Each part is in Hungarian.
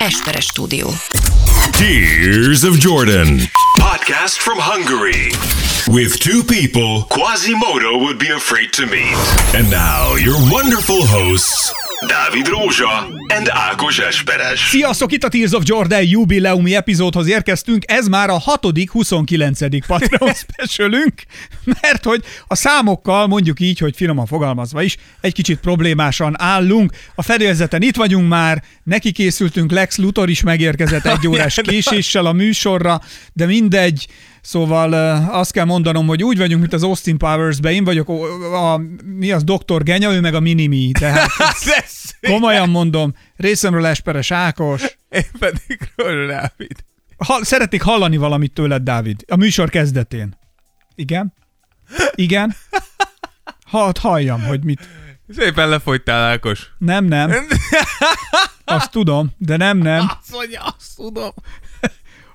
Esperes stúdió. Tears of Jordan. Podcast from Hungary. With two people Quasimodo would be afraid to meet. And now, your wonderful hosts, Dávid Rózsa and Ákos Esperes. Sziasztok, itt a Tears of Jordan jubileumi epizódhoz érkeztünk. Ez már a hatodik, 29. Patreon specialünk, mert hogy a számokkal, mondjuk így, hogy finoman fogalmazva is, egy kicsit problémásan állunk. A fedélzeten itt vagyunk már, neki készültünk, Lex Luthor is megérkezett egy órás késéssel a műsorra, de mindegy, Szóval azt kell mondanom, hogy úgy vagyunk, mint az Austin Powers-be, én vagyok a, a, mi az doktor Genya, ő meg a Minimi, tehát komolyan mondom, részemről Esperes Ákos. Én pedig Dávid. Ha, szeretnék hallani valamit tőled, Dávid, a műsor kezdetén. Igen? Igen? Hadd halljam, hogy mit. Szépen lefogytál, Ákos. Nem, nem. Azt tudom, de nem, nem. Azt mondja, azt tudom.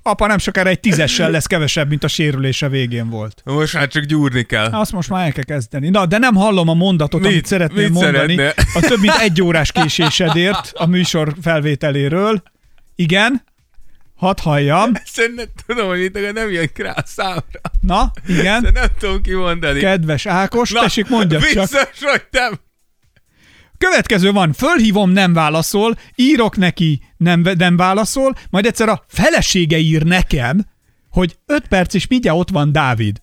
Apa nem sokára egy tízessel lesz kevesebb, mint a sérülése végén volt. Most már csak gyúrni kell. Azt most már el kell kezdeni. Na, de nem hallom a mondatot, Mit? amit szeretnél Mit mondani. szeretne? A több mint egy órás késésedért a műsor felvételéről. Igen? Hadd halljam. Szerintem tudom, hogy itt nem jön rá a számra. Na, igen. nem tudom kimondani. Kedves Ákos, tessék mondja csak. Biztos, hogy nem. Következő van, fölhívom, nem válaszol, írok neki, nem, nem válaszol, majd egyszer a felesége ír nekem, hogy öt perc és mindjárt ott van Dávid.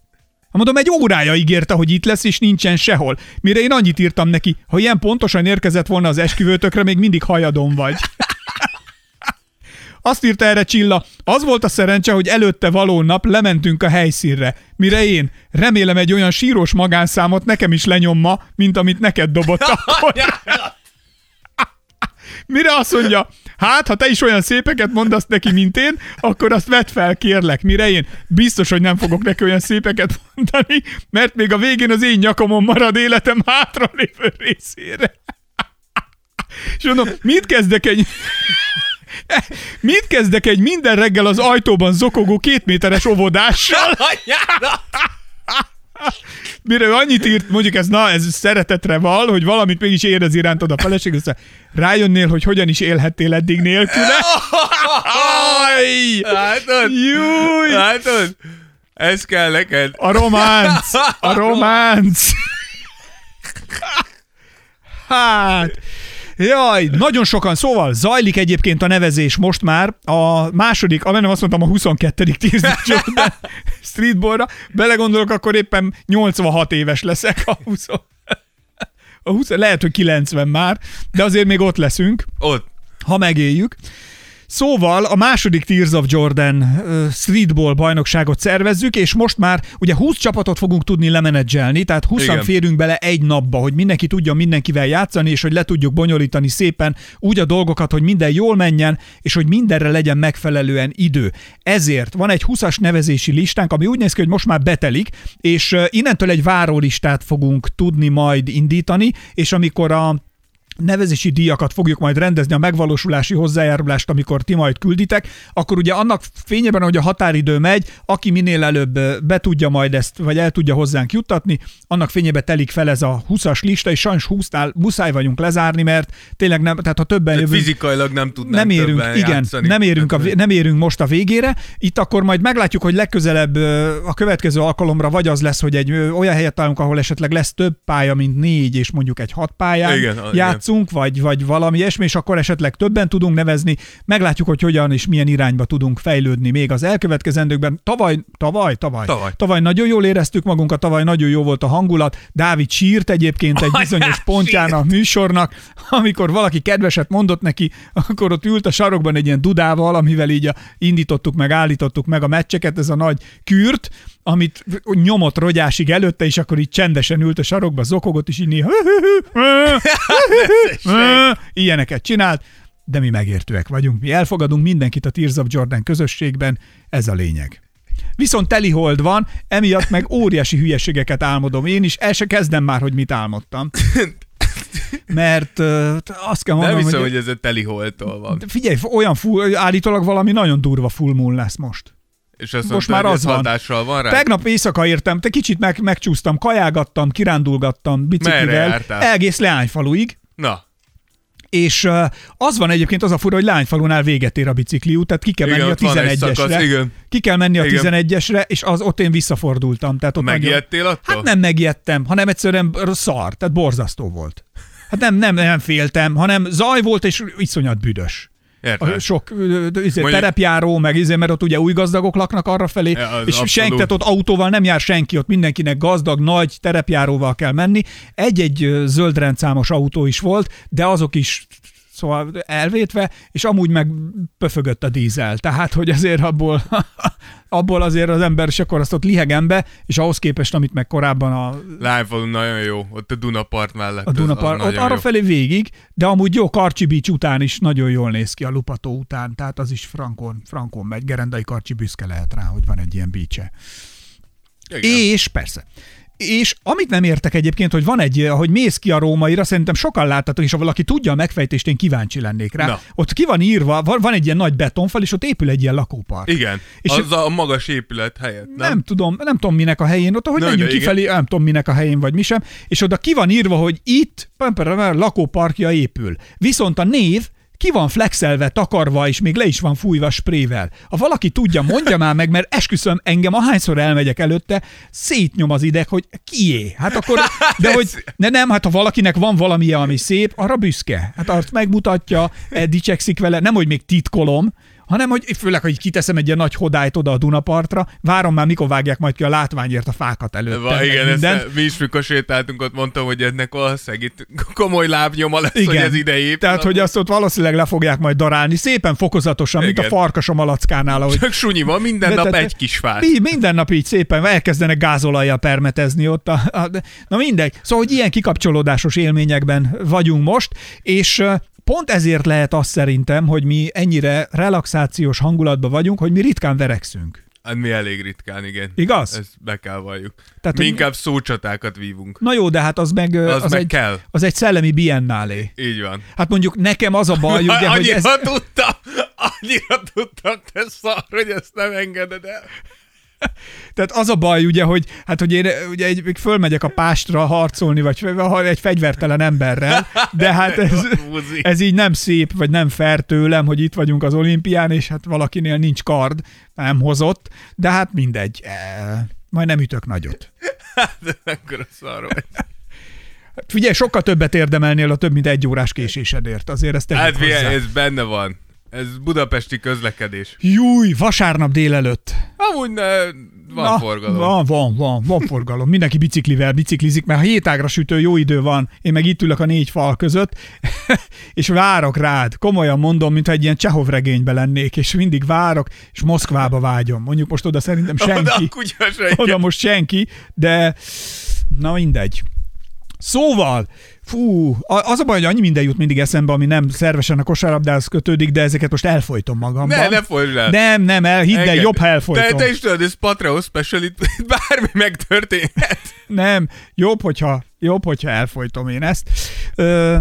Ha mondom, egy órája ígérte, hogy itt lesz, és nincsen sehol. Mire én annyit írtam neki, ha ilyen pontosan érkezett volna az esküvőtökre, még mindig hajadon vagy. Azt írta erre Csilla, az volt a szerencse, hogy előtte való nap lementünk a helyszínre. Mire én, remélem egy olyan sírós magánszámot nekem is lenyomma, mint amit neked dobott akkor. Mire azt mondja, hát, ha te is olyan szépeket mondasz neki, mint én, akkor azt vedd fel, kérlek. Mire én, biztos, hogy nem fogok neki olyan szépeket mondani, mert még a végén az én nyakamon marad életem hátra lévő részére. És mondom, mit kezdek egy... Mit kezdek egy minden reggel az ajtóban zokogó kétméteres óvodással? Mire ő annyit írt, mondjuk ez, na, ez szeretetre val, hogy valamit mégis érez irántad a feleség, össze rájönnél, hogy hogyan is élhettél eddig nélküle. Aj! Látod? Júj! Látod? Ez kell neked. A románc! A románc! Hát... Jaj, nagyon sokan, szóval zajlik egyébként a nevezés most már a második, amennyi azt mondtam a 22. Tears of Jordan streetballra, belegondolok, akkor éppen 86 éves leszek a 20. A 20 lehet, hogy 90 már, de azért még ott leszünk Ott. ha megéljük. Szóval a második Tears of Jordan uh, streetball bajnokságot szervezzük, és most már ugye 20 csapatot fogunk tudni lemenedzselni, tehát 20 Igen. férünk bele egy napba, hogy mindenki tudja mindenkivel játszani, és hogy le tudjuk bonyolítani szépen úgy a dolgokat, hogy minden jól menjen, és hogy mindenre legyen megfelelően idő. Ezért van egy 20-as nevezési listánk, ami úgy néz ki, hogy most már betelik, és innentől egy várólistát fogunk tudni majd indítani, és amikor a nevezési díjakat fogjuk majd rendezni, a megvalósulási hozzájárulást, amikor ti majd külditek, akkor ugye annak fényében, hogy a határidő megy, aki minél előbb be tudja majd ezt, vagy el tudja hozzánk juttatni, annak fényében telik fel ez a 20-as lista, és sajnos 20-nál muszáj vagyunk lezárni, mert tényleg nem, tehát ha többen Tehát jövünk, fizikailag nem tudnánk nem érünk, igen, játszani. nem érünk, a, nem érünk most a végére. Itt akkor majd meglátjuk, hogy legközelebb a következő alkalomra vagy az lesz, hogy egy olyan helyet találunk, ahol esetleg lesz több pálya, mint négy, és mondjuk egy hat pályán Igen, a- játszunk, vagy, vagy valami ilyesmi, és akkor esetleg többen tudunk nevezni. Meglátjuk, hogy hogyan és milyen irányba tudunk fejlődni még az elkövetkezendőkben. Tavaly, tavaly, tavaly, Tavaly. tavaly nagyon jól éreztük magunkat, tavaly nagyon jó volt a hangulat. Dávid sírt egyébként egy bizonyos pontján a műsornak, amikor valaki kedveset mondott neki, akkor ott ült a sarokban egy ilyen dudával, amivel így a, indítottuk meg, állítottuk meg a meccseket, ez a nagy kürt, amit nyomott rogyásig előtte, és akkor így csendesen ült a sarokba, zokogott, és így néha ilyeneket csinált, de mi megértőek vagyunk. Mi elfogadunk mindenkit a Tears of Jordan közösségben, ez a lényeg. Viszont telihold van, emiatt meg óriási hülyeségeket álmodom én is, el se kezdem már, hogy mit álmodtam. Mert uh, azt kell Nem mondanom, hiszem, hogy, hogy ez a teli holtól van. figyelj, olyan full, állítólag valami nagyon durva full moon lesz most. És azt Most mondta, már az van. van rá? Tegnap éjszaka értem, te kicsit meg, megcsúsztam, kajágattam, kirándulgattam biciklivel, egész Leányfaluig, Na, és uh, az van egyébként az a fura, hogy Lányfalunál véget ér a bicikli út, tehát ki kell Igen, menni a ott van egy szakasz, 11-esre. igen. Ki kell menni a Igen. 11-esre, és az ott én visszafordultam. Tehát ott nagyon- Megijedtél attól? Hát nem megijedtem, hanem egyszerűen szar, tehát borzasztó volt. Hát nem, nem, nem féltem, hanem zaj volt, és iszonyat büdös. Érted? A sok izé, Mondjuk- terepjáró, meg izé, mert ott ugye új gazdagok laknak arra felé, Ja, és abszolút. senki, tehát ott autóval nem jár senki, ott mindenkinek gazdag, nagy terepjáróval kell menni. Egy-egy zöldrendszámos autó is volt, de azok is szóval elvétve, és amúgy meg pöfögött a dízel. Tehát, hogy azért abból, abból azért az ember is akkor azt ott lihegem be, és ahhoz képest, amit meg korábban a Lányfalun nagyon jó, ott a Dunapart mellett. a Dunapart, ott arra felé végig, de amúgy jó, Karcsi Beach után is nagyon jól néz ki a Lupató után, tehát az is frankon, frankon megy, Gerendai Karcsi büszke lehet rá, hogy van egy ilyen Igen. És persze, és amit nem értek egyébként, hogy van egy, hogy mész ki a rómaira, szerintem sokan láttatok, és ha valaki tudja a megfejtést, én kíváncsi lennék rá. Na. Ott ki van írva, van, van egy ilyen nagy betonfal, és ott épül egy ilyen lakópark. Igen, És az a magas épület helyett, nem? Nem? nem tudom, nem tudom minek a helyén, ott ahogy Na, menjünk kifelé, nem tudom minek a helyén vagy mi sem, és oda ki van írva, hogy itt lakóparkja épül. Viszont a név ki van flexelve, takarva, és még le is van fújva sprével. Ha valaki tudja, mondja már meg, mert esküszöm, engem ahányszor elmegyek előtte, szétnyom az ideg, hogy kié. Hát akkor, de hogy ne nem, hát ha valakinek van valami, ami szép, arra büszke. Hát azt megmutatja, eh, dicsekszik vele, nem, hogy még titkolom, hanem hogy főleg, hogy kiteszem egy ilyen nagy hodályt oda a Dunapartra, várom már, mikor vágják majd ki a látványért a fákat előtte. Va, igen, ezt, mi is mikor sétáltunk, ott mondtam, hogy ennek valószínűleg itt komoly lábnyoma lesz, hogy ez ide épül. Tehát, hogy azt ott valószínűleg le fogják majd darálni, szépen fokozatosan, mint a Igen. farkas a malackánál, ahogy Csak sunyi van, minden nap Vetette- egy kis fát. Mi, minden nap így szépen elkezdenek gázolajjal permetezni ott. A, a, na mindegy. Szóval, hogy ilyen kikapcsolódásos élményekben vagyunk most, és pont ezért lehet azt szerintem, hogy mi ennyire relaxációs hangulatban vagyunk, hogy mi ritkán verekszünk. Hát mi elég ritkán, igen. Igaz? Ezt be kell valljuk. Tehát, mi inkább szócsatákat vívunk. Na jó, de hát az meg, Az az, meg egy, kell. az egy szellemi biennálé. Így van. Hát mondjuk nekem az a baj, ugye, hogy annyira ez, tudtam, annyira tudtam, te szar, hogy ezt nem engeded el. Tehát az a baj, ugye, hogy, hát, hogy én ugye egy, még fölmegyek a pástra harcolni, vagy egy fegyvertelen emberrel, de hát ez, ez így nem szép, vagy nem fair tőlem, hogy itt vagyunk az olimpián, és hát valakinél nincs kard, nem hozott, de hát mindegy. E, majd nem ütök nagyot. De akkor szar vagy. Hát Figyelj, sokkal többet érdemelnél a több mint egy órás késésedért. Azért ezt Hát figyelj, ez benne van. Ez budapesti közlekedés. Júj, vasárnap délelőtt. Amúgy ne, van Na, forgalom. Van, van, van, van forgalom. Mindenki biciklivel biciklizik, mert ha hétágra sütő jó idő van, én meg itt ülök a négy fal között, és várok rád. Komolyan mondom, mintha egy ilyen Csehov regényben lennék, és mindig várok, és Moszkvába vágyom. Mondjuk most oda szerintem Oda senki. kutyas Oda most senki, de na mindegy. Szóval, fú, az a baj, hogy annyi minden jut mindig eszembe, ami nem szervesen a kosárlabdához kötődik, de ezeket most elfolytom magamban. Ne, ne folytsd el. Nem, nem, el, hidd el, jobb, ha elfolytom. Te, te is tudod, ez Patreon special, itt bármi megtörténhet. Nem, jobb, hogyha, jobb, hogyha elfolytom én ezt. Ö,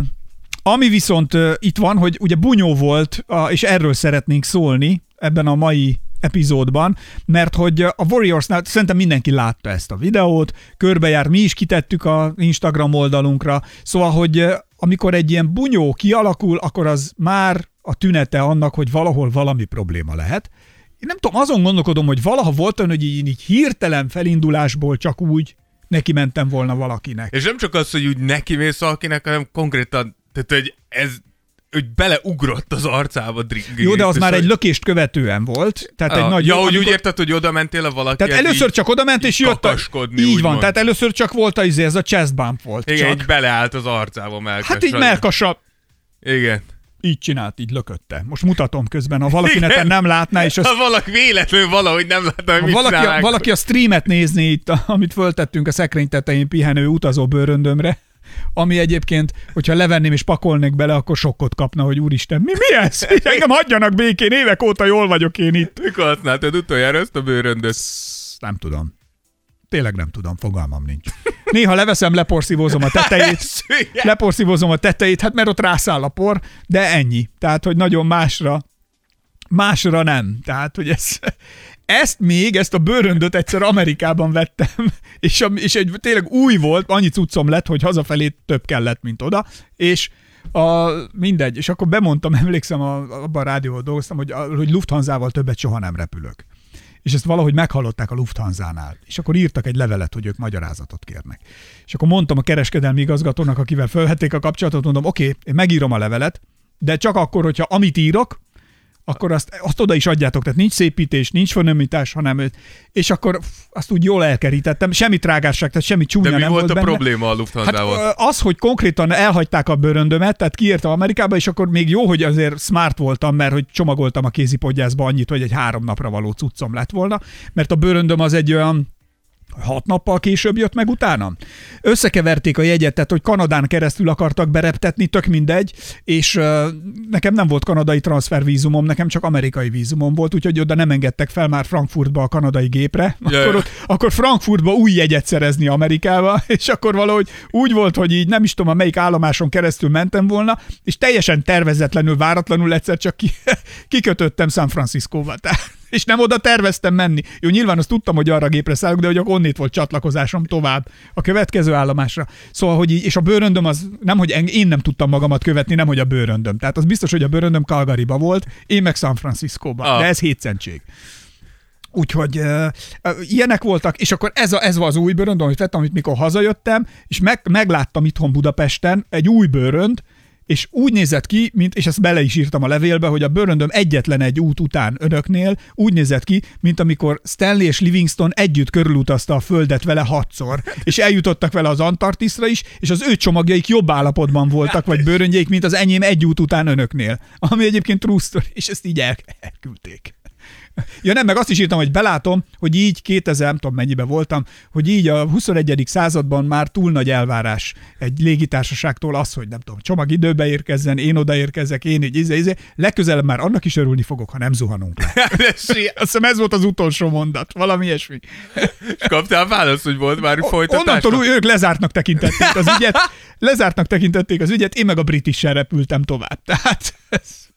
ami viszont ö, itt van, hogy ugye bunyó volt, a, és erről szeretnénk szólni ebben a mai epizódban, mert hogy a Warriorsnál szerintem mindenki látta ezt a videót, körbejár, mi is kitettük a Instagram oldalunkra, szóval, hogy amikor egy ilyen bunyó kialakul, akkor az már a tünete annak, hogy valahol valami probléma lehet. Én nem tudom, azon gondolkodom, hogy valaha volt olyan, hogy így, így hirtelen felindulásból csak úgy neki mentem volna valakinek. És nem csak az, hogy úgy neki mész valakinek, hanem konkrétan, tehát hogy ez, hogy beleugrott az arcába. Dri- Jó, de az már egy lökést követően volt. Tehát egy Ah, nagy, ja, hogy úgy érted, hogy oda mentél a valaki. Tehát először csak oda ment, és jött a... Így van, tehát először csak volt a, izé, ez a chest bump volt. Igen, így beleállt az arcába melkasra. Hát így melkasa Igen. így csinált, így lökötte. Most mutatom közben, ha valaki Igen. neten nem látná, és azt Ha valaki véletlenül valahogy nem látta, hogy valaki, a, valaki a streamet nézni itt, amit föltettünk a szekrény tetején pihenő utazó bőröndömre, ami egyébként, hogyha levenném és pakolnék bele, akkor sokkot kapna, hogy úristen, mi, mi ez? Engem hagyjanak békén, évek óta jól vagyok én itt. Mikor használtad utoljára ezt a bőröndöt? Nem tudom. Tényleg nem tudom, fogalmam nincs. Néha leveszem, leporszívózom a tetejét, leporszívózom a tetejét, hát mert ott rászáll a por, de ennyi. Tehát, hogy nagyon másra, másra nem. Tehát, hogy ez, ezt még, ezt a bőröndöt egyszer Amerikában vettem, és, a, és egy tényleg új volt, annyi cuccom lett, hogy hazafelé több kellett, mint oda, és A, mindegy, és akkor bemondtam, emlékszem, a, abban a rádióval dolgoztam, hogy, a, hogy Lufthansa-val többet soha nem repülök. És ezt valahogy meghallották a Lufthansa-nál. És akkor írtak egy levelet, hogy ők magyarázatot kérnek. És akkor mondtam a kereskedelmi igazgatónak, akivel felhették a kapcsolatot, mondom, oké, okay, én megírom a levelet, de csak akkor, hogyha amit írok, akkor azt, azt oda is adjátok, tehát nincs szépítés, nincs fonomítás, hanem és akkor azt úgy jól elkerítettem, semmi trágásság, tehát semmi csúnya De mi nem volt volt a benne. probléma a Lufthansa-val? Hát az, hogy konkrétan elhagyták a bőröndömet, tehát kiértem Amerikába, és akkor még jó, hogy azért smart voltam, mert hogy csomagoltam a kézipodgyászba annyit, hogy egy három napra való cuccom lett volna, mert a bőröndöm az egy olyan hat nappal később jött meg utána. Összekeverték a jegyet, tehát hogy Kanadán keresztül akartak bereptetni, tök mindegy, és uh, nekem nem volt kanadai transfervízumom, nekem csak amerikai vízumom volt, úgyhogy oda nem engedtek fel már Frankfurtba a kanadai gépre. Jaj. Akkor, ott, akkor Frankfurtba új jegyet szerezni Amerikába, és akkor valahogy úgy volt, hogy így nem is tudom, a melyik állomáson keresztül mentem volna, és teljesen tervezetlenül, váratlanul egyszer csak ki, kikötöttem San Franciscóba. Tehát és nem oda terveztem menni. Jó, nyilván azt tudtam, hogy arra a gépre szállok, de hogy akkor onnét volt csatlakozásom tovább a következő állomásra. Szóval, hogy így, és a bőröndöm az nem, hogy en- én nem tudtam magamat követni, nem, hogy a bőröndöm. Tehát az biztos, hogy a bőröndöm Calgaryba volt, én meg San Franciscóba. Ah. De ez hétszentség. Úgyhogy uh, uh, ilyenek voltak, és akkor ez, a, ez az új bőrönd, amit vettem, amit mikor hazajöttem, és meg, megláttam itthon Budapesten egy új bőrönd, és úgy nézett ki, mint, és ezt bele is írtam a levélbe, hogy a bőröndöm egyetlen egy út után önöknél úgy nézett ki, mint amikor Stanley és Livingston együtt körülutazta a Földet vele hatszor, és eljutottak vele az Antarktiszra is, és az ő csomagjaik jobb állapotban voltak, vagy bőröndjeik, mint az enyém egy út után önöknél. Ami egyébként true és ezt így el, elküldték. Ja nem, meg azt is írtam, hogy belátom, hogy így 2000, nem tudom mennyibe voltam, hogy így a 21. században már túl nagy elvárás egy légitársaságtól az, hogy nem tudom, csomag időbe érkezzen, én odaérkezek, én így izé, izé. Legközelebb már annak is örülni fogok, ha nem zuhanunk le. Azt hiszem ez volt az utolsó mondat, valami ilyesmi. És kaptál választ, hogy volt már folytatás? Onnantól úgy, ők lezártnak tekintették az ügyet, lezártnak tekintették az ügyet, én meg a British-sel repültem tovább. Tehát ez...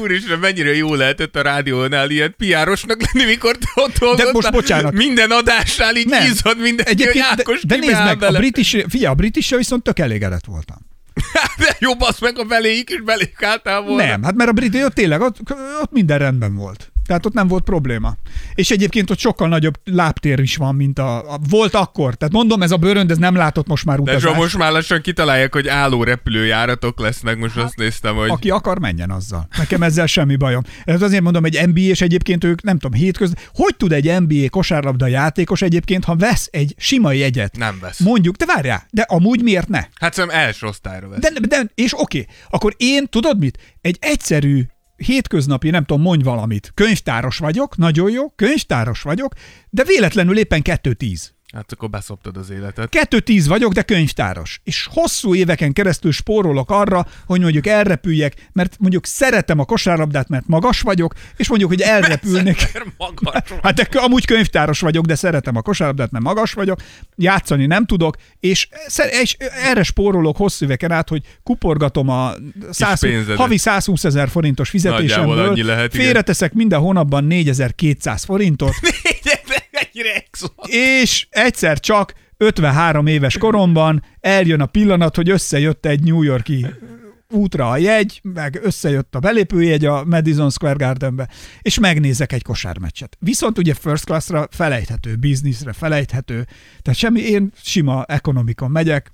Úristen, mennyire jó lehetett a rádiónál ilyen piárosnak lenni, mikor te ott dolgoztál. most bocsánat. Minden adásnál így Nem. hízad mindenki, Egyébként, hogy de, Ákos de nézd meg, a bele. British, figyelj, a british viszont tök elégedett voltam. De jobb az meg a beléjük is beléjük álltál volna. Nem, hát mert a brit, ott tényleg, ott, ott minden rendben volt. Tehát ott nem volt probléma. És egyébként ott sokkal nagyobb lábtér is van, mint a, a volt akkor. Tehát mondom, ez a bőrönd, ez nem látott most már De utazást. Zsó, most már lassan kitalálják, hogy álló repülőjáratok lesznek, most azt néztem, hogy... Aki akar, menjen azzal. Nekem ezzel semmi bajom. Ez azért mondom, egy NBA, és egyébként ők nem tudom, hétköz. Hogy tud egy NBA kosárlabda játékos egyébként, ha vesz egy sima jegyet? Nem vesz. Mondjuk, de várjál, de amúgy miért ne? Hát szerintem első osztályra vesz. De, de és oké, akkor én, tudod mit? Egy egyszerű hétköznapi, nem tudom, mondj valamit. Könyvtáros vagyok, nagyon jó, könyvtáros vagyok, de véletlenül éppen 2-10. Hát akkor beszoptad az életet. 2-10 vagyok, de könyvtáros. És hosszú éveken keresztül spórolok arra, hogy mondjuk elrepüljek, mert mondjuk szeretem a kosárlabdát, mert magas vagyok, és mondjuk, hogy elrepülnék. Magas vagy. Hát de amúgy könyvtáros vagyok, de szeretem a kosárlabdát, mert magas vagyok, játszani nem tudok, és, és erre spórolok hosszú éveken át, hogy kuporgatom a 100, pénzedet. havi 120 ezer forintos fizetésemből, lehet, félreteszek minden hónapban 4200 forintot. és egyszer csak 53 éves koromban eljön a pillanat, hogy összejött egy New Yorki útra a jegy, meg összejött a belépőjegy a Madison Square Gardenbe, és megnézek egy kosármeccset. Viszont ugye first classra felejthető, businessre felejthető, tehát semmi, én sima ekonomikon megyek,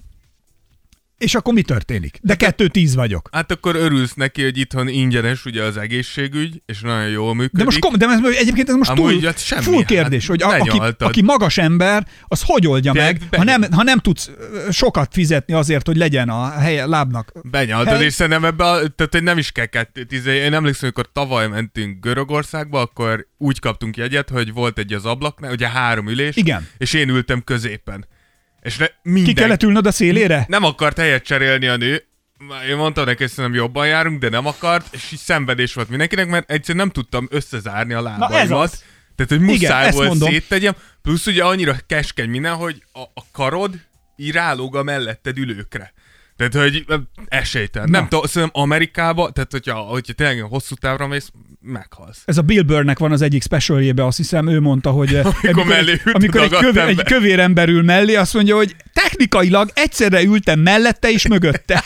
és akkor mi történik? De kettő tíz vagyok. Hát akkor örülsz neki, hogy itthon ingyenes ugye az egészségügy, és nagyon jól működik. De most, kom- de ez, egyébként ez most Amúgy, túl, hát semmi, full kérdés, hát hogy a, aki, aki magas ember, az hogy oldja De meg, ha nem, ha nem tudsz sokat fizetni azért, hogy legyen a helye lábnak. Benyaltad, Hely- és szerintem ebbe a, tehát hogy nem is kell kettő tíze. Én emlékszem, amikor tavaly mentünk Görögországba, akkor úgy kaptunk jegyet, hogy volt egy az ablaknál, ugye három ülés, Igen. és én ültem középen. És ne, minden, Ki kellett ülnöd a szélére? nem akart helyet cserélni a nő, én mondtam neki, hogy szerintem jobban járunk, de nem akart, és így szenvedés volt mindenkinek, mert egyszerűen nem tudtam összezárni a lábaimat. Tehát, hogy muszáj Igen, volt széttegyem, plusz ugye annyira keskeny minden, hogy a, a karod így rálóg a melletted ülőkre. Tehát, hogy esélytelen. Nem tudom, szerintem Amerikába, tehát hogyha, hogyha tényleg hosszú távra mész, meghalsz. Ez a Bill Burrnek van az egyik specialjébe, azt hiszem, ő mondta, hogy eh, amikor, amikor, mellé amikor egy, kövér, ember. egy kövér ember ül mellé, azt mondja, hogy technikailag egyszerre ültem mellette és mögötte.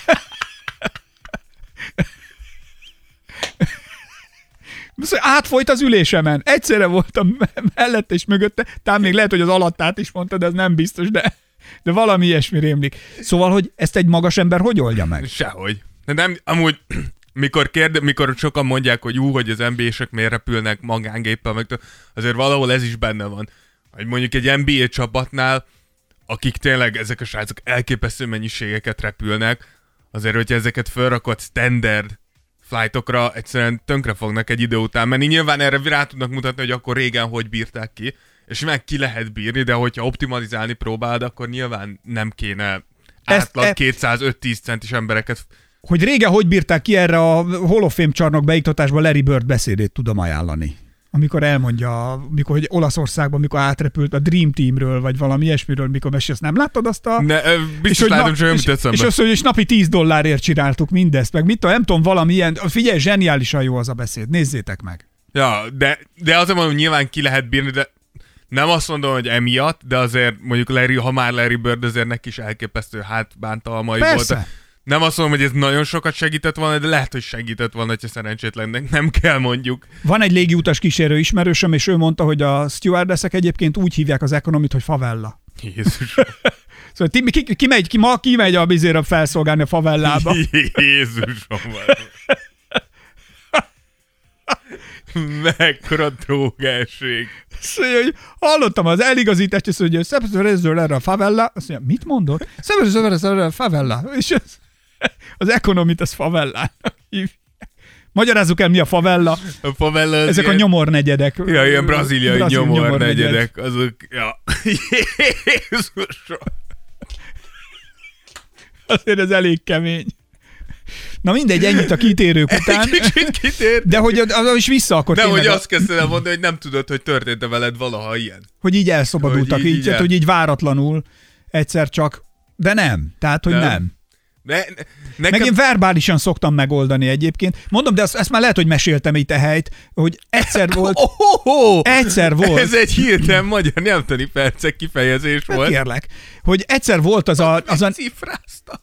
Szóval átfolyt az ülésemen. Egyszerre voltam mellette és mögötte, talán még lehet, hogy az alattát is mondta, de ez nem biztos, de de valami ilyesmi rémlik. Szóval, hogy ezt egy magas ember hogy oldja meg? Sehogy. De nem, amúgy mikor, kérde, mikor sokan mondják, hogy ú, hogy az NBA-sek miért repülnek magángéppel, meg azért valahol ez is benne van. Hogy mondjuk egy NBA csapatnál, akik tényleg ezek a srácok elképesztő mennyiségeket repülnek, azért, hogyha ezeket felrakod standard flightokra, egyszerűen tönkre fognak egy idő után menni. Nyilván erre rá tudnak mutatni, hogy akkor régen hogy bírták ki, és meg ki lehet bírni, de hogyha optimalizálni próbálod, akkor nyilván nem kéne átlag e- 205-10 centis embereket Hogy régen hogy bírták ki erre a Hall of Fame csarnok beiktatásban Larry Bird beszédét tudom ajánlani. Amikor elmondja, mikor hogy Olaszországban, mikor átrepült a Dream Teamről, vagy valami ilyesmiről, mikor mesél, azt nem láttad azt a... Ne, biztos hogy látom, na- csak nem és, eszembe. és azt mondja, és napi 10 dollárért csináltuk mindezt, meg mit tudom, nem tudom, valamilyen, figyelj, zseniálisan jó az a beszéd, nézzétek meg. Ja, de, de azért mondom, nyilván ki lehet bírni, de nem azt mondom, hogy emiatt, de azért mondjuk Larry, ha már Larry Bird, azért neki is elképesztő hátbántalmai Persze. volt. Nem azt mondom, hogy ez nagyon sokat segített volna, de lehet, hogy segített volna, hogyha szerencsétlennek nem kell mondjuk. Van egy légiutas kísérő ismerősöm, és ő mondta, hogy a stewardessek egyébként úgy hívják az ekonomit, hogy favella. Jézus. Szóval ti, ki, ki, megy, ki, ma ki megy a bizéra felszolgálni a favellába. Jézusom. Mekkora drogelség. Szóval, hogy hallottam az eligazítást, és mondja, Szepszörezről erre a favella. Azt mondja, mit mondott? Szepszörezről erre a favella. És az, az ekonomit az favellának hívják. Magyarázzuk el, mi a favella. A favela az Ezek a ilyen- nyomornegyedek. Ja, ilyen braziliai Brazil nyomornegyedek, azok, ja. Jézusom. Azért ez elég kemény. Na mindegy, ennyit a kitérők után. Kicsit kitér. De hogy az, is vissza akkor De hogy azt kezdted el mondani, hogy nem tudod, hogy történt-e veled valaha ilyen. hogy így elszabadultak, Hogy így, így- így, hogy így váratlanul egyszer csak, de nem. Tehát, hogy nem. Nem. Ne, ne, Meg nekem... én verbálisan szoktam megoldani egyébként. Mondom, de azt, ezt már lehet, hogy meséltem itt ehelyt, hogy egyszer volt, Oh, oh, oh. egyszer volt, Ez egy hirtelen magyar nyelvtani percek kifejezés hát volt. kérlek, hogy egyszer volt az a, az a,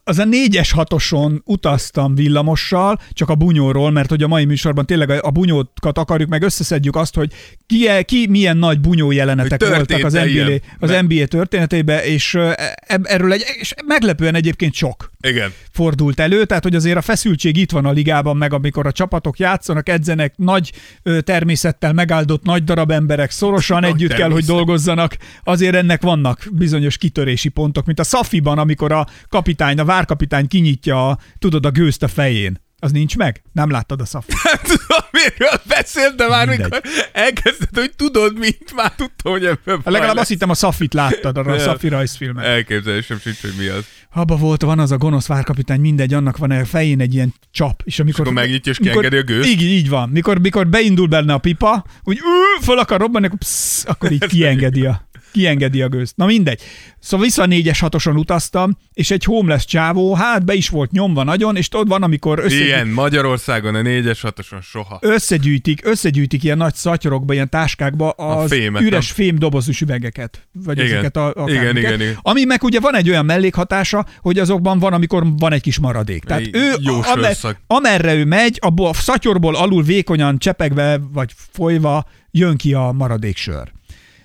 az a négyes hatoson utaztam villamossal, csak a bunyóról, mert hogy a mai műsorban tényleg a a bunyókat akarjuk, meg összeszedjük azt, hogy ki, ki milyen nagy bunyó jelenetek voltak az NBA, ilyen? az NBA történetében, és e- erről egy, és meglepően egyébként sok Igen. Fordult elő, tehát hogy azért a feszültség itt van a ligában, meg amikor a csapatok játszanak, edzenek, nagy természettel megáldott nagy darab emberek szorosan Nagy együtt kell, hogy természet. dolgozzanak, azért ennek vannak bizonyos kitörési pontok, mint a Szafiban, amikor a kapitány, a várkapitány kinyitja, a, tudod, a gőzt a fején. Az nincs meg? Nem láttad a Szafi? Nem tudom, miről beszélt, de már Mindegy. mikor elkezdted, hogy tudod mint, már tudtam, hogy ebből baj Legalább lesz. azt hittem a Szafit láttad, arra a. Szafi rajzfilmet. Elképzelésem sincs, hogy mi az. Abba volt, van az a gonosz várkapitány, mindegy, annak van a fején egy ilyen csap. És amikor, akkor megnyitja, és kiengedi a gőzt? Így, így van. Mikor, mikor beindul benne a pipa, úgy ú, föl akar robbanni, akkor, psz, akkor így kiengedi a, kiengedi a gőzt. Na mindegy. Szóval vissza a négyes hatoson utaztam, és egy homeless csávó, hát be is volt nyomva nagyon, és tudod, van, amikor összegyűjtik, Ilyen, Magyarországon a négyes hatoson soha. összegyűjtik, összegyűjtik ilyen nagy szatyorokba, ilyen táskákba az fémet, üres nem? fém dobozos üvegeket. Vagy Igen. ezeket a, a Igen, igen, igen. Ami meg ugye van egy olyan mellékhatása, hogy azokban van, amikor van egy kis maradék. Tehát Egy ő, amer, amerre ő megy, abból a szatyorból alul vékonyan csepegve, vagy folyva jön ki a maradék sör.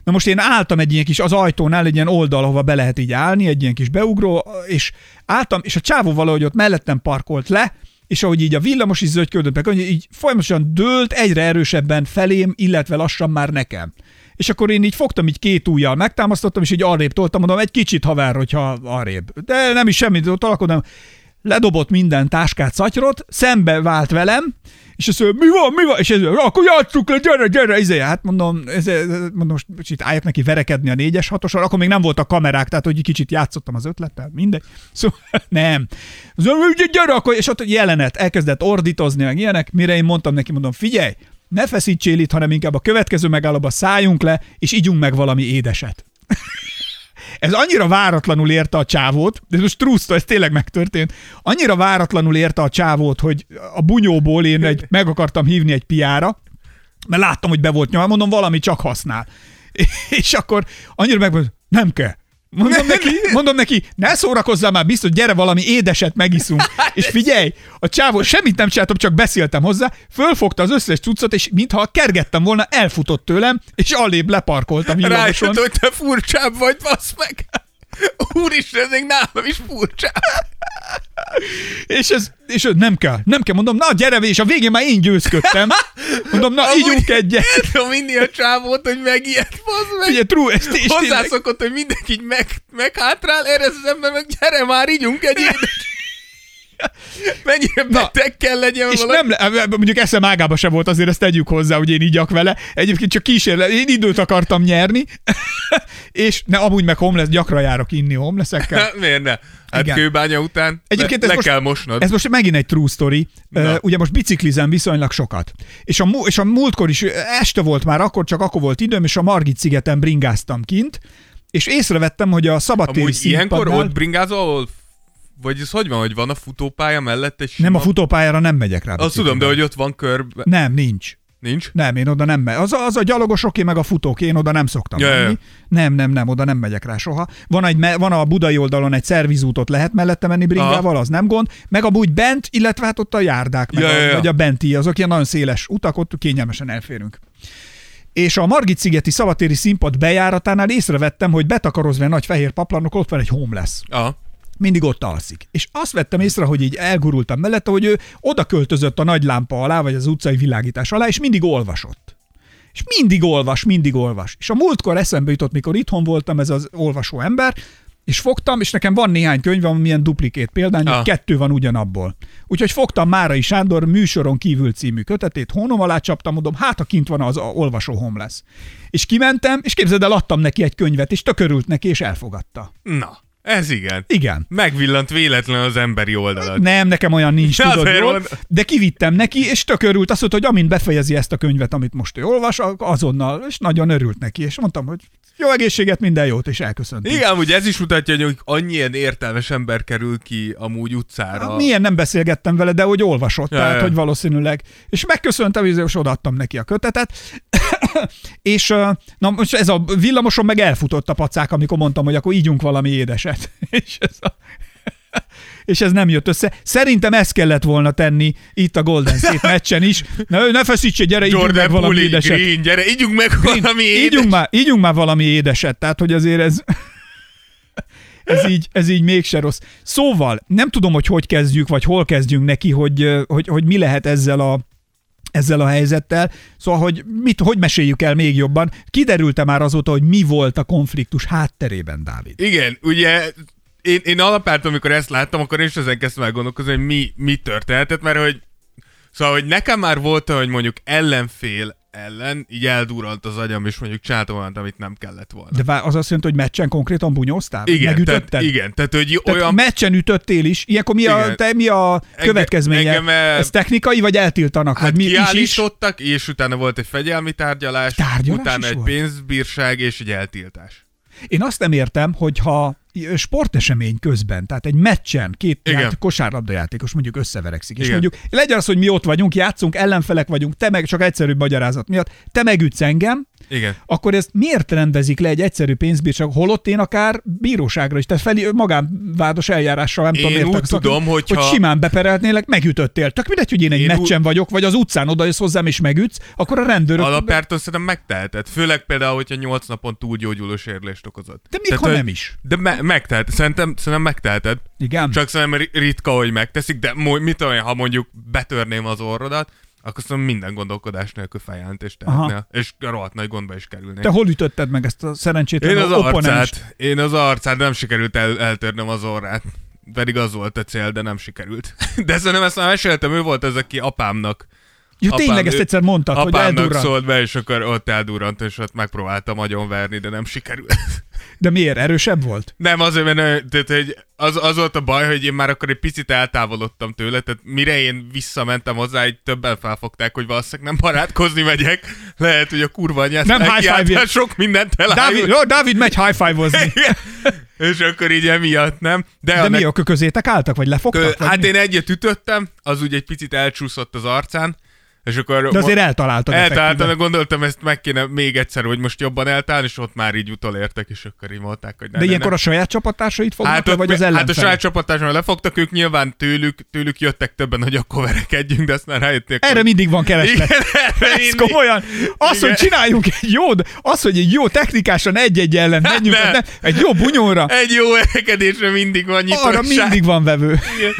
Na most én álltam egy ilyen kis, az ajtónál egy ilyen oldal, ahova be lehet így állni, egy ilyen kis beugró, és álltam, és a csávó valahogy ott mellettem parkolt le, és ahogy így a villamos is zöldködött meg, így folyamatosan dőlt egyre erősebben felém, illetve lassan már nekem. És akkor én így fogtam, így két ujjal megtámasztottam, és így arrébb toltam, mondom, egy kicsit haver, hogyha arrébb. De nem is semmit, ott alakodom. Ledobott minden táskát, szatyrot, szembe vált velem, és azt mondja, mi van, mi van? És ez, akkor játsszuk le, gyere, gyere, izé. Hát mondom, ez, mondom, most kicsit álljak neki verekedni a négyes hatosan, akkor még nem voltak kamerák, tehát hogy kicsit játszottam az ötlettel, mindegy. Szóval nem. Szóval, gyere, akkor, és ott jelenet, elkezdett ordítozni, meg ilyenek, mire én mondtam neki, mondom, figyelj, ne feszítsél itt, hanem inkább a következő megállóba szálljunk le, és ígyunk meg valami édeset. Ez annyira váratlanul érte a csávót, de most truszta, ez tényleg megtörtént, annyira váratlanul érte a csávót, hogy a bunyóból én egy, meg akartam hívni egy piára, mert láttam, hogy be volt nyomva, mondom, valami csak használ. És akkor annyira meg nem kell. Mondom neki, mondom neki, ne szórakozzál már, biztos, gyere valami édeset megiszunk. És figyelj, a csávó, semmit nem csináltam, csak beszéltem hozzá, fölfogta az összes cuccot, és mintha kergettem volna, elfutott tőlem, és alébb leparkolt a villamoson. Rájött, hogy te furcsább vagy, basz meg. Úristen, ez még nálam is furcsább. És ez, és ez nem kell, nem kell, mondom, na gyere, és a végén már én győzködtem. Mondom, na Amúgy ígyunk egyet. Tudom inni a csávót, hogy megijed, bazd meg. Ugye, true, ezt tényleg- Hozzászokott, hogy mindenki meg, meghátrál, erre az ember meg gyere már, ígyunk egy édes. Mennyire beteg kell legyen És valaki. nem, le- mondjuk eszem ágába se volt, azért ezt tegyük hozzá, hogy én igyak vele. Egyébként csak kísérlet, én időt akartam nyerni, és ne, amúgy meg homeless, gyakran járok inni homelessekkel. Hát miért ne? Hát Igen. kőbánya után Egyébként le, ez le most- kell mosnod. Ez most megint egy true story. Na. Ugye most biciklizem viszonylag sokat. És a, és a múltkor is, este volt már, akkor csak akkor volt időm, és a Margit szigeten bringáztam kint, és észrevettem, hogy a szabadtéri Amúgy ilyenkor ott bringázol, ahol vagy ez hogy van, hogy van a futópálya mellett egy Nem, a sima- futópályára nem megyek rá. Azt tudom, de hogy ott van körbe. Nem, nincs. Nincs? Nem, én oda nem megyek. Az, a- az a gyalogosoké, meg a futók, én oda nem szoktam Ja, ja. menni. Nem, nem, nem, oda nem megyek rá soha. Van, egy, van a budai oldalon egy szervizútot, lehet mellette menni bringával, az nem gond. Meg amúgy bent, illetve hát ott a járdák, meg Ja, a, ja, ja. vagy a benti, azok ilyen nagyon széles utak, ott kényelmesen elférünk. És a Margit-szigeti szabatéri színpad bejáratánál észrevettem, hogy betakarozva egy nagy fehér paplanok, ott van egy homeless Aha. Mindig ott alszik. És azt vettem észre, hogy így elgurultam mellette, hogy ő oda költözött a nagy lámpa alá, vagy az utcai világítás alá, és mindig olvasott. És mindig olvas, mindig olvas. És a múltkor eszembe jutott, mikor itthon voltam, ez az olvasó ember, és fogtam, és nekem van néhány könyv, ami milyen duplikét példány, Ah. kettő van ugyanabból. Úgyhogy fogtam Márai Sándor műsoron kívül című kötetét, hónom alá csaptam, mondom, hát ha kint van az a olvasó homeless. És kimentem, és képzeld el, adtam neki egy könyvet, és tökörült neki, és elfogadta. Na, ez igen. Igen. Megvillant véletlen az emberi oldalat. Nem, nekem olyan nincs, Ja, tudod jól, de kivittem neki, és tök örült, azt mondta, hogy amint befejezi ezt a könyvet, amit most ő olvas, azonnal, és nagyon örült neki, és mondtam, hogy jó egészséget, minden jót, és elköszönt. Igen, ugye ez is mutatja, hogy annyi ilyen értelmes ember kerül ki amúgy utcára. Milyen nem beszélgettem vele, de hogy olvasott, Ja, tehát ja. hogy valószínűleg. És megköszöntem, és odaadtam neki a kötetet. és na most ez a villamoson meg elfutott a pacák, amikor mondtam, hogy akkor ígyunk valami édeset. és ez a és ez nem jött össze. Szerintem ezt kellett volna tenni itt a Golden State meccsen is. Na, ne feszítsél, gyere, ígyunk meg Jordan valami Puli, édeset. Green, gyere, ígyunk meg valami édes. Ígyunk már, ígyunk már valami édeset, tehát hogy azért ez... Ez így, ez így mégse rossz. Szóval, nem tudom, hogy hogy kezdjük, vagy hol kezdjünk neki, hogy, hogy, hogy mi lehet ezzel a, ezzel a helyzettel. Szóval, hogy mit, hogy meséljük el még jobban. Kiderült-e már azóta, hogy mi volt a konfliktus hátterében, Dávid? Igen, ugye én, én alapáltal, amikor ezt láttam, akkor én is ezen kezdtem el gondolkozni, hogy mi, mi történhetett, mert hogy Szóval, hogy nekem már volt hogy mondjuk ellenfél ellen, így eldurrant az agyam, és mondjuk csináltam olyat, amit nem kellett volna. De vá- az azt jelenti, hogy meccsen konkrétan bunyóztál? igen, Megütötted? tehát, igen, tehát hogy Tehát olyan... meccsen ütöttél is. Ilyenkor mi a, te, mi a következménye? engem, eh, Ez technikai, vagy eltiltanak? Hát vagy mi is is? és utána volt egy fegyelmi tárgyalás, Tárgyalás utána egy volt? pénzbírság és egy eltiltás. Én azt nem értem, hogyha sportesemény közben, tehát egy meccsen két ját, kosárlabdajátékos mondjuk összeverekszik, és Igen. mondjuk legyen az, hogy mi ott vagyunk, játszunk, ellenfelek vagyunk, te meg csak egyszerűbb magyarázat miatt, te megütsz engem, Igen. akkor ezt miért rendezik le egy egyszerű pénzbírság, holott én akár bíróságra is, tehát felé, magánvádos eljárással nem Én tudom, miért úgy szakít, tudom, hogyha- hogy simán bepereltnélek, megütöttél. Tök mindegy, hogy én egy Én meccsen vagyok, vagy az utcán odajössz hozzám és megütsz, akkor a rendőrök... Alapjártan szerintem megteheted. Főleg például, hogyha 8 napon túlgyógyuló sérülést okozott. De még ha hogy- nem is. De me- megtehet, szerintem, szerintem megteheted. Igen. Csak szerintem ri- ritka, hogy megteszik, de mo- mit tudom én, ha mondjuk betörném az orrodat, akkor szerintem minden gondolkodás nélkül feljelentést tehetnél. És rohadt nagy gondba is kerülnék. Te hol ütötted meg ezt a szerencsétlen Én az opponenst? arcát, én az arcát, nem sikerült el, eltörnöm az orrát. Pedig az volt a cél, de nem sikerült. De szerintem ezt már meséltem, ő volt ez, aki apámnak Ja, Apám, tényleg ezt egyszer mondtad, hogy eldurrant. szólt be, és akkor ott eldurrant, és ott megpróbáltam agyonverni, de nem sikerült. De miért? Erősebb volt? Nem, azért, mert tehát, hogy az, az volt a baj, hogy én már akkor egy picit eltávolodtam tőle, tehát mire én visszamentem hozzá, így többen felfogták, hogy valószínűleg nem barátkozni megyek. Lehet, hogy a kurva anyát Nem high five-ért. sok mindent Dávid, elállít. jó, Dávid megy high five-ozni. És akkor így emiatt nem. De, De annak- mi, a közétek álltak, vagy lefogtak? Kö, hát én egyet ütöttem, az úgy egy picit elcsúszott az arcán, És akkor De azért eltaláltad Eltaláltam, effektíven. gondoltam, ezt meg kéne még egyszer, hogy most jobban eltalálni, és ott már így utolértek, és akkor így mondták, hogy ne, De ne, ilyenkor ne. a saját csapattársait fognak Hát, le, vagy az hát a ellenfelek? saját csapatáson lefogtak, ők nyilván tőlük, tőlük jöttek többen, hogy akkor verekedjünk, de aztán rájöttek, Erre hogy... mindig van kereslet. Igen, erre Ez mindig. komolyan. Az, Igen. hogy csináljunk egy jó, az, hogy egy jó technikásan egy-egy ellen menjünk, ne. az nem, egy jó bunyóra, Egy jó verekedésre mindig van nyitottság. arra mindig van vevő. Igen.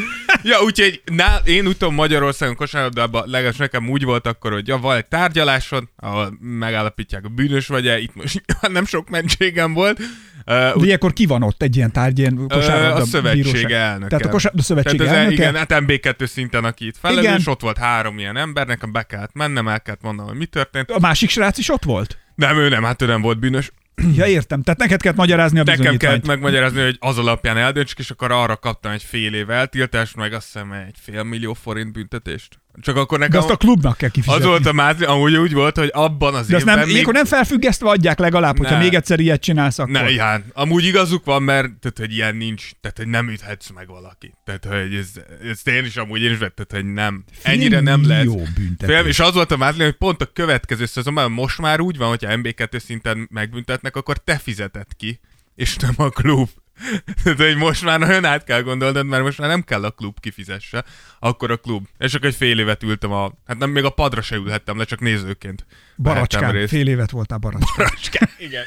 Ja, úgyhogy ná, én úgy tudom Magyarországon kosárlabdában legalábbis nekem úgy volt akkor, hogy ja, van egy tárgyalásod, ahol megállapítják a bűnös vagy-e, itt most nem sok mentségem volt. Uh, De ilyenkor ki van ott egy ilyen tárgy, ilyen kosárlabda a szövetség bíróság? elnöke. Tehát a, kosár, a szövetség Tehát az, elnöke? Igen, hát MB2 szinten, aki itt felelős, Igen. ott volt három ilyen ember, nekem be kellett mennem, el kellett mondanom, hogy mi történt. A másik srác is ott volt? Nem, ő nem, hát ő nem volt bűnös. Ja, értem. Tehát neked kellett magyarázni a Nekem bizonyítványt. kellett megmagyarázni, hogy az alapján eldöntsük, és akkor arra kaptam egy fél év eltiltást, meg azt hiszem egy fél millió forint büntetést. Csak akkor De nekem azt a klubnak kell kifizetni. az volt a mázli, amúgy úgy volt, hogy abban az De évben nem, még... ilyenkor nem felfüggesztve adják legalább, hogyha Ne. még egyszer ilyet csinálsz, akkor... Ne, ja, amúgy igazuk van, mert tehát, hogy ilyen nincs, tehát hogy nem üthetsz meg valaki. Tehát, hogy ez, ez én is amúgy én is vettem, hogy nem. Ennyire nem lehet. Jó. Fél, és az volt a mázli, hogy pont a következő szezonban, most már úgy van, hogyha MB2 szinten megbüntetnek, akkor te fizeted ki, és nem a klub. Tehát, hogy most már nagyon át kell gondolnod, mert most már nem kell a klub kifizesse, akkor a klub. És akkor egy fél évet ültem a, hát nem, még a padra se ülhettem le, csak nézőként. Baracskán. Fél évet voltál baracskán. Baracskán, igen.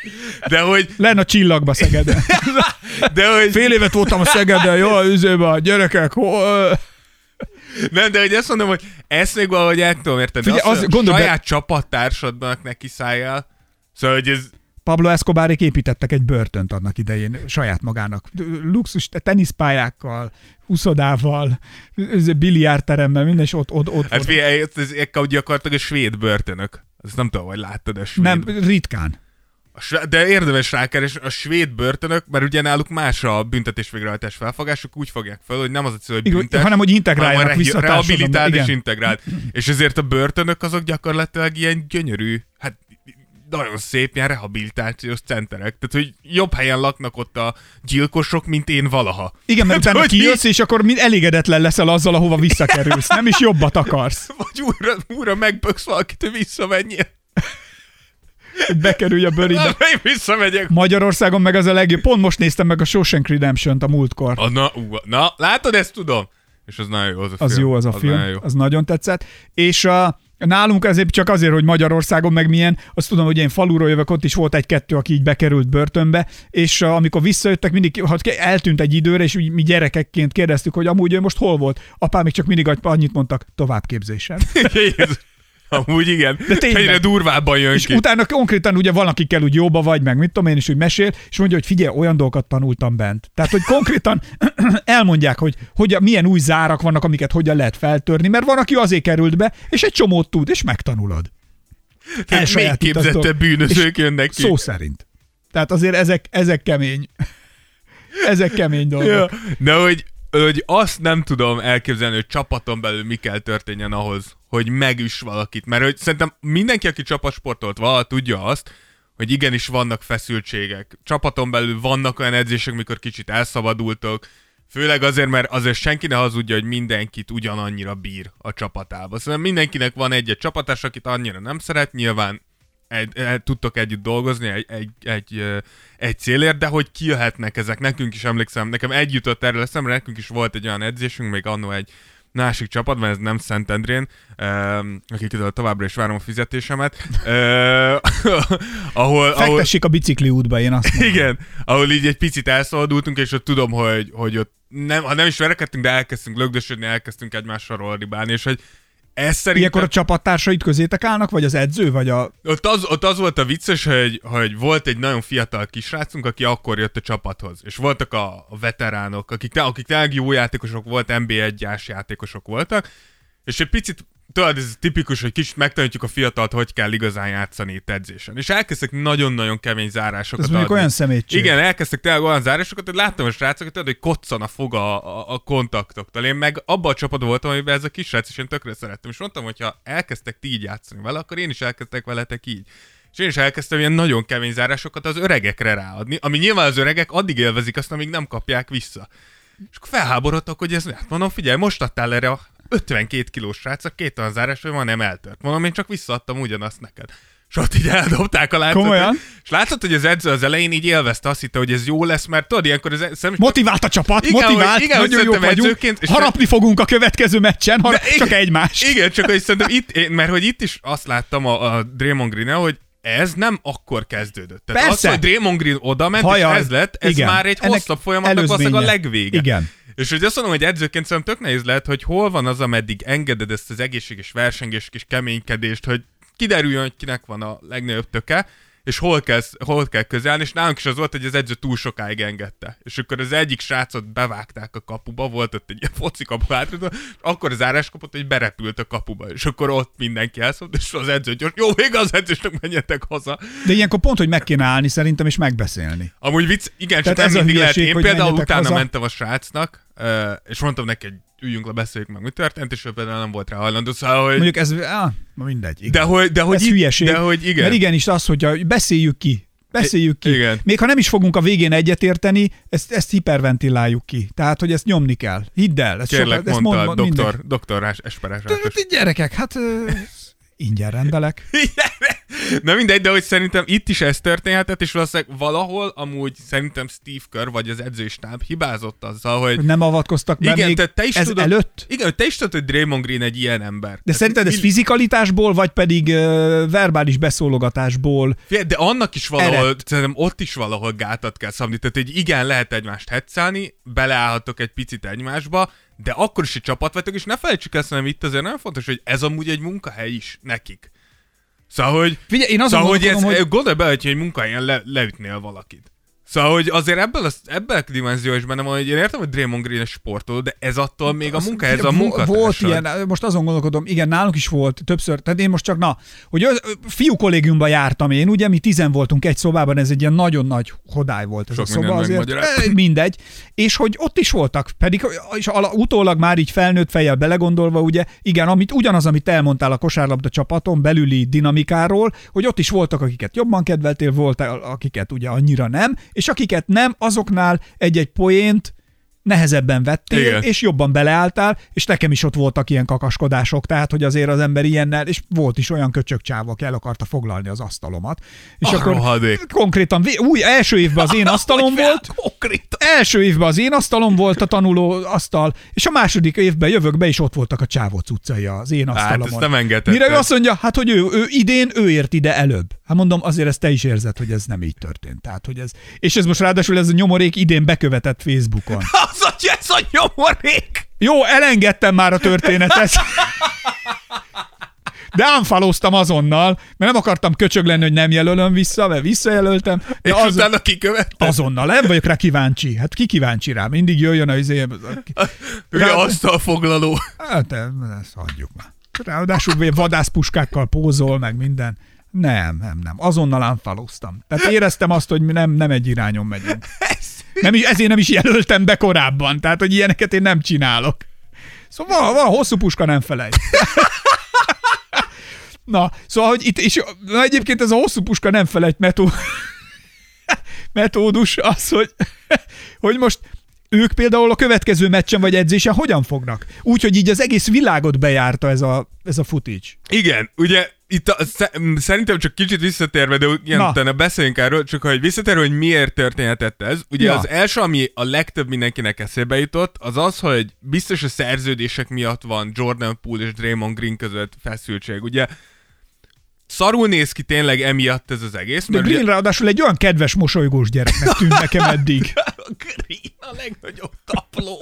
De hogy, Len a csillagba Szegeden. de hogy, Fél évet voltam a Szegeden, jó, üzőbe a gyerekek. Ho, ö. nem, de hogy azt mondom, hogy ezt még valahogy el tudom érteni. Figyelj, azt, az- a gondolj be- saját csapattársadnak neki szálljál. Szóval, hogy ez, Pablo Escobarék építettek egy börtönt annak idején saját magának. Luxus teniszpályákkal, uszodával, biliárteremmel, minden, és ott, ott, ott hát figyelj, ez, ez, ez gyakorlatilag a svéd börtönök. Ezt nem tudom, hogy láttad a svéd. Nem, ritkán. De érdemes rákeresni, a svéd börtönök, mert ugye náluk más a büntetés végrehajtás felfogásuk, úgy fogják fel, hogy nem az a cél, hogy büntet, hanem, hogy integráljanak hanem vissza társadalomba, és igen. integráld. És ezért a börtönök azok gyakorlatilag ilyen gyönyörű, hát nagyon szép ilyen rehabilitációs centerek. Tehát, hogy jobb helyen laknak ott a gyilkosok, mint én valaha. Igen, mert Hát, utána hogy kijössz, és akkor mind elégedetlen leszel azzal, ahova visszakerülsz. Nem is jobbat akarsz, Vagy újra, újra megböksz valakit, hogy visszamenjél. hogy bekerülj a bőribe. Én visszamegyek. Magyarországon meg az a legjobb. Pont most néztem meg a Shawshank Redemption-t a múltkor. A, na, ú, na, látod, ezt tudom. És az nagyon jó az a Az film. jó az a film, nagyon jó. az nagyon tetszett. És a, nálunk azért csak azért, hogy Magyarországon meg milyen, azt tudom, hogy én faluról jövök, ott is volt egy-kettő, aki így bekerült börtönbe, és a, amikor visszajöttek, mindig ha eltűnt egy időre, és úgy mi gyerekekként kérdeztük, hogy amúgy ő most hol volt. Apám még csak mindig annyit mondtak, továbbképzésen. Amúgy igen. De tényleg. Egyre durvábban jön És ki. utána konkrétan ugye valakikkel úgy jóba vagy, meg mit tudom én is, hogy mesél, és mondja, hogy figyelj, olyan dolgokat tanultam bent. Tehát, hogy konkrétan elmondják, hogy, hogy milyen új zárak vannak, amiket hogyan lehet feltörni, mert van, aki azért került be, és egy csomót tud, és megtanulod. Tehát még képzettebb bűnözők jönnek ki. Szó szerint. Tehát azért ezek, ezek kemény. Ezek kemény dolgok. Ja. De hogy, hogy azt nem tudom elképzelni, hogy csapaton belül mi kell történjen ahhoz, hogy megüss valakit. Mert hogy szerintem mindenki, aki csapatsportolt vala, tudja azt, hogy igenis vannak feszültségek. Csapaton belül vannak olyan edzések, mikor kicsit elszabadultok, Főleg azért, mert azért senki ne hazudja, hogy mindenkit ugyanannyira bír a csapatába. Szóval mindenkinek van egy-egy csapatás, akit annyira nem szeret, nyilván egy, egy, tudtok együtt dolgozni egy, egy, egy, ö, egy célért, de hogy kijöhetnek ezek. Nekünk is emlékszem, nekem egy jutott erre eszemre, nekünk is volt egy olyan edzésünk, még annó egy másik csapatban, ez nem Szentendrén, uh, akik továbbra is várom a fizetésemet, uh, ahol, ahol, Fektessék a bicikli útba, én azt mondom. igen, ahol így egy picit elszabadultunk, és ott tudom, hogy, hogy ott nem, ha nem is verekedtünk, de elkezdtünk lögdösödni, elkezdtünk egymással rollibálni, és hogy ez szerintem... Ilyenkor a csapattársaid közétek állnak, vagy az edző, vagy a... Ott az, ott az volt a vicces, hogy, hogy volt egy nagyon fiatal kisrácunk, aki akkor jött a csapathoz. És voltak a, a veteránok, akik, akik tényleg jó játékosok volt, NB1-ás játékosok voltak, és egy picit, tudod, ez tipikus, hogy kicsit megtanítjuk a fiatalt, hogy kell igazán játszani itt edzésen. És elkezdtek nagyon-nagyon kemény zárásokat Ez adni. olyan szemétség. Igen, elkezdtek tényleg olyan zárásokat, hogy láttam a srácokat, tudod, hogy koccan a foga a, a kontaktoktól. Én meg abban a csapatban voltam, amiben ez a kis srác, és én tökre szerettem. És mondtam, hogy ha elkezdtek ti így játszani vele, akkor én is elkezdtek veletek így. És én is elkezdtem ilyen nagyon kemény zárásokat az öregekre ráadni, ami nyilván az öregek addig élvezik azt, amíg nem kapják vissza. És akkor felháborodtak, hogy ez, hát mondom, figyelj, most adtál erre a 52 kilós srác, a két olyan zárás, hogy van nem eltört. Mondom, én csak visszaadtam ugyanazt neked. És ott így eldobták a látszott. Komolyan? És látszott, hogy az edző az elején így élvezte, azt hitte, hogy ez jó lesz, mert tudod, ilyenkor az szem, Motivált a csapat, Igen, motivált, hogy- igen, nagyon szerintem vagyunk, edzőként- és- harapni fogunk a következő meccsen, har- De csak igen. egymás. Igen, csak hogy szerintem itt, én- mert hogy itt is azt láttam a, a Draymond green hogy ez nem akkor kezdődött. Tehát Persze. az, hogy Draymond Green oda ment, Hajaj, és ez lett, ez igen. már egy Ennek hosszabb folyamatnak valószínűleg a legvége. Igen. És hogy azt mondom, hogy edzőként szerintem tök nehéz lehet, hogy hol van az, ameddig engeded ezt az egészséges versengés kis keménykedést, hogy kiderüljön, hogy kinek van a legnagyobb töke, és hol kell, hol kell közelni, és nálunk is az volt, hogy az edző túl sokáig engedte. És akkor az egyik srácot bevágták a kapuba, volt ott egy ilyen foci kapu hátradó, és akkor az árás kapott, hogy berepült a kapuba, és akkor ott mindenki elszólt, és az edző gyors, jó, vége az edzősnek menjetek haza. De ilyenkor pont, hogy meg kéne állni szerintem, és megbeszélni. Amúgy vicc, igen, csak Tehát nem ez mindig lehet. Én például utána haza. mentem a srácnak, és mondtam neki, hogy üljünk le, beszéljük meg, mi történt, és ő például nem volt rá hajlandó, szóval, hogy... Mondjuk ez, ah, mindegy. Igen. De hogy, de hogy, ez itt- hülyeség. de hogy igen. Mert igenis az, hogy beszéljük ki. Beszéljük ki. Igen. Még ha nem is fogunk a végén egyetérteni, ezt, ezt hiperventiláljuk ki. Tehát, hogy ezt nyomni kell. Hidd el. Ezt Kérlek, sokat- ezt mondta mond- a mond- doktor, doktor de Gyerekek, hát ingyen rendelek. Na mindegy, de hogy szerintem itt is ez történhetett, és valószínűleg valahol amúgy szerintem Steve Kerr vagy az edzőstáb hibázott azzal, hogy nem avatkoztak be igen, még te is ez tudod, előtt. Igen, te is tudod, hogy Draymond Green egy ilyen ember. De Tehát szerinted ez mi- fizikalitásból, vagy pedig ö, verbális beszólogatásból? Figyelj, De annak is valahol, Ered. szerintem ott is valahol gátat kell szabni. Tehát, hogy igen, lehet egymást hetszálni, beleállhatok egy picit egymásba, de akkor is egy csapat vagytok, és ne felejtsük ezt, hanem itt azért nagyon fontos, hogy ez amúgy egy munkahely is nekik. Szóval, hogy, Figyelj, én azon szóval, hogy, ez, hogy... gondolj bele, hogy egy munkahelyen le, leütnél valakit. Szóval, hogy azért ebből a, ebből a dimenzió is benne van, hogy én értem, hogy Draymond Green egy sportoló, de ez attól még a munkahely, ez a munkatársad. Volt ilyen, most azon gondolkodom, igen, nálunk is volt többször, tehát én most csak, na, hogy az, fiú kollégiumban jártam én, ugye, mi tizen voltunk egy szobában, ez egy ilyen nagyon nagy hodály volt ez Sok a szoba azért, mindegy, és hogy ott is voltak, pedig és ala, utólag már így felnőtt fejjel belegondolva, ugye, igen, amit, ugyanaz, amit elmondtál a kosárlabda csapaton belüli dinamikáról, hogy ott is voltak, akiket jobban kedveltél, voltak, akiket ugye annyira nem, és akiket nem, azoknál egy-egy poént nehezebben vettél, Igen. és jobban beleálltál, és nekem is ott voltak ilyen kakaskodások, tehát hogy azért az ember ilyennel, és volt is olyan köcsögcsáva, aki el akarta foglalni az asztalomat. És Ah, akkor rohadék. konkrétan, új, első évben az én asztalom volt, Konkrétan. első évben az én asztalom volt a tanuló asztal, és a második évben jövök be, és ott voltak a csávó cuccai az én Hát asztalomon. ezt nem engedhetted. Mire ő azt mondja, hát hogy ő, ő idén ő ért ide előbb. Hát mondom, azért ezt te is érzed, hogy ez nem így történt. Tehát, hogy ez, és ez most ráadásul ez a nyomorék idén bekövetett Facebookon. Az a, ez a nyomorék! Jó, elengedtem már a történetet. De unfollowztam azonnal, mert nem akartam köcsög lenni, hogy nem jelölöm vissza, mert visszajelöltem. És az, utána kikövette? azonnal nem vagyok rá kíváncsi. Hát ki kíváncsi rá? Mindig jöjjön a izé... Ugye Rá- asztalfoglaló. Hát ezt hagyjuk már. Ráadásul vadászpuskákkal pózol, meg minden. Nem, nem, nem. Azonnal unfollowztam. Tehát éreztem azt, hogy nem, nem egy irányon megyünk. Nem, ezért nem is jelöltem be korábban. Tehát, hogy ilyeneket én nem csinálok. Szóval van, van hosszú puska, nem felejt. Na, szóval, hogy itt, és na egyébként ez a hosszú puska nem felejt metó, metódus az, hogy, hogy most ők például a következő meccsen vagy edzésen hogyan fognak? Úgy, hogy így az egész világot bejárta ez a, ez a footage. Igen, ugye itt a, sze- m, szerintem csak kicsit visszatérve, de Na. utána beszéljünk erről, csak hogy visszatérve, hogy miért történhetett ez. Ugye Ja. az első, ami a legtöbb mindenkinek eszébe jutott, az az, hogy biztos a szerződések miatt van Jordan Poole és Draymond Green között feszültség. Ugye szarul néz ki tényleg emiatt ez az egész. De Green ráadásul egy olyan kedves, mosolygós gyereknek tűnt nekem eddig. a Green a legnagyobb tapló.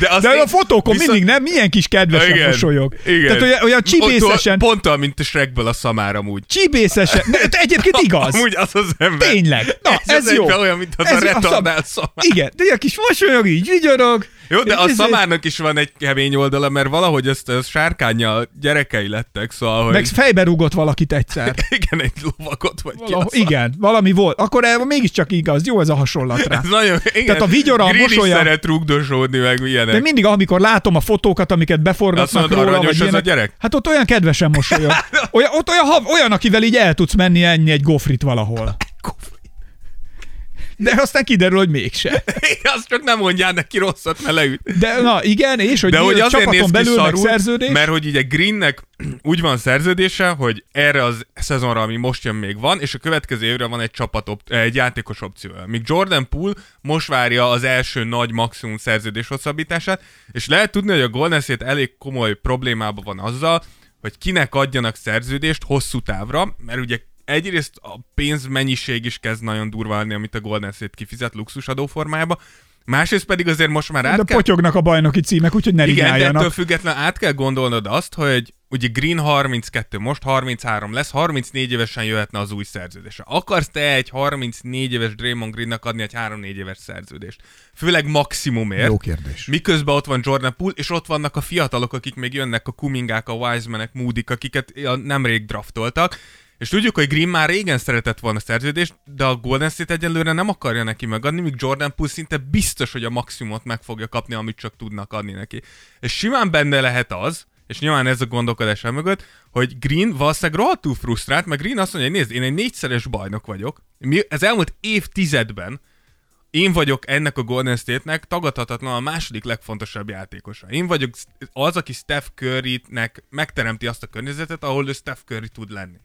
De, azt De én- a fotókon viszont- mindig nem, milyen kis kedvesen Igen, mosolyog. Igen. Tehát olyan, olyan csibészesen, Pont, pont olyan, mint a Shrekből a szamár amúgy. csibészesen, de egyébként igaz. Amúgy az az ember. Tényleg. Na, ez, az jó. egyben olyan, mint az Ez a jó, retardált szamár. Igen, de ilyen kis mosolyog, így vigyorog. Jó, de a szamárnak is van egy kemény oldala, mert valahogy ezt a sárkánya gyerekei lettek, szóval, hogy... Meg fejbe rúgott valakit egyszer. Igen, egy lovakot vagy ki a szar. igen, valami volt. Akkor el, mégiscsak igaz. Jó ez a hasonlat rá. Ez nagyon, igen. Tehát a vigyora, a mosolya- szeret rugdosódni, meg ilyenek. De mindig, amikor látom a fotókat, amiket Azt beforgatnak mondod, róla, aranyos az a ilyenek, gyerek? hát ott olyan kedvesen mosolyog. Olyan, ott olyan, olyan, akivel így el tudsz menni enni egy gofrit valahol. De aztán kiderül, hogy mégse. Azt csak nem mondjál neki rosszat, mert leüt. De na igen, és hogy, De hogy azért csapaton néz belül szarul, szerződés. mert hogy ugye Greennek úgy van szerződése, hogy erre az szezonra, ami most jön még van, és a következő évre van egy csapat op- egy játékos opciója. Míg Jordan Poole most várja az első nagy maximum szerződés hosszabbítását, és lehet tudni, hogy a Golden State elég komoly problémában van azzal, hogy kinek adjanak szerződést hosszú távra, mert ugye egyrészt a pénzmennyiség is kezd nagyon durva lenni, amit a Golden State kifizet luxusadó formájába, másrészt pedig azért most már át de kell... potyognak a bajnoki címek, úgyhogy ne Igen, de ettől függetlenül át kell gondolnod azt, hogy ugye Green 32, most 33 lesz, 34 évesen jöhetne az új szerződése. Akarsz te egy 34 éves Draymond Greennek adni egy 3-4 éves szerződést? Főleg maximumért. Jó kérdés. Miközben ott van Jordan Poole, és ott vannak a fiatalok, akik még jönnek, a Kumingák, a Wisemanek, Moodik, akiket nemrég draftoltak, és tudjuk, hogy Green már régen szeretett volna szerződést, de a Golden State egyelőre nem akarja neki megadni, míg Jordan Poole szinte biztos, hogy a maximumot meg fogja kapni, amit csak tudnak adni neki. És simán benne lehet az, és nyilván ez a gondolkodás mögött, hogy Green valószínűleg rohadtul frusztrált, mert Green azt mondja, hogy nézd, én egy négyszeres bajnok vagyok. Mi, ez elmúlt évtizedben én vagyok ennek a Golden State-nek tagadhatatlan a második legfontosabb játékosa. Én vagyok az, aki Steph Curry-nek megteremti azt a környezetet, ahol ő Steph Curry tud lenni.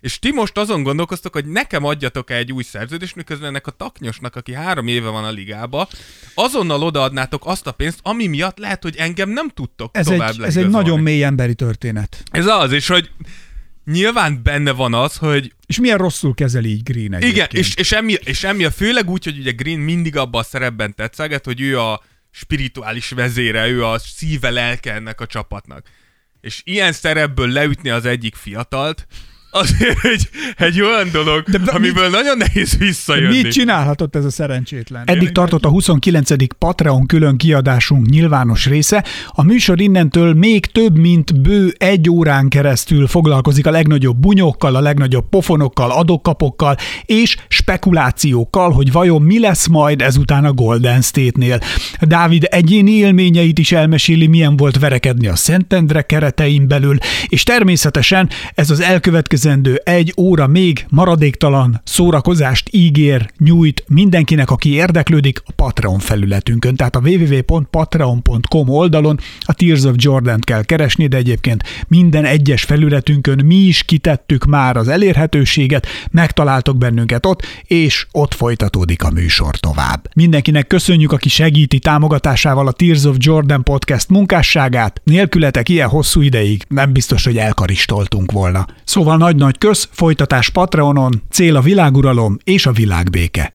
És ti most azon gondolkoztok, hogy nekem adjatok egy új szerződést, miközben ennek a taknyosnak, aki három éve van a ligába, azonnal odaadnátok azt a pénzt, ami miatt lehet, hogy engem nem tudtok Ez tovább egy, ez egy nagyon mély emberi történet. Ez az, és hogy nyilván benne van az, hogy És milyen rosszul kezeli így Green egyébként. igen, és, és, emi, és emi főleg úgy, hogy ugye Green mindig abban a szerepben tetszeget, hogy ő a spirituális vezére, ő a szíve lelke ennek a csapatnak. És ilyen szerepből leütni az egyik fiatalt, azért egy, egy olyan dolog, De De mit- amiből nagyon nehéz visszajönni. Mit csinálhatott ez a szerencsétlen? Eddig tartott a 29. Patreon külön kiadásunk nyilvános része. A műsor innentől még több, mint bő egy órán keresztül foglalkozik a legnagyobb bunyokkal, a legnagyobb pofonokkal, adokkapokkal és spekulációkkal, hogy vajon mi lesz majd ezután a Golden State-nél. Dávid egyéni élményeit is elmeséli, milyen volt verekedni a Szentendre keretein belül, és természetesen ez az elkövetkezendő egy óra még maradéktalan szórakozást ígér, nyújt mindenkinek, aki érdeklődik a Patreon felületünkön. Tehát a www.patreon.com oldalon a Tears of Jordan kell keresni, de egyébként minden egyes felületünkön mi is kitettük már az elérhetőséget, megtaláltok bennünket ott, és ott folytatódik a műsor tovább. Mindenkinek köszönjük, aki segíti támogatásával a Tears of Jordan podcast munkásságát. Nélkületek ilyen hosszú ideig nem biztos, hogy elkaristoltunk volna. Szóval nagy-nagy kösz, folytatás Patreonon, cél a világuralom és a világbéke.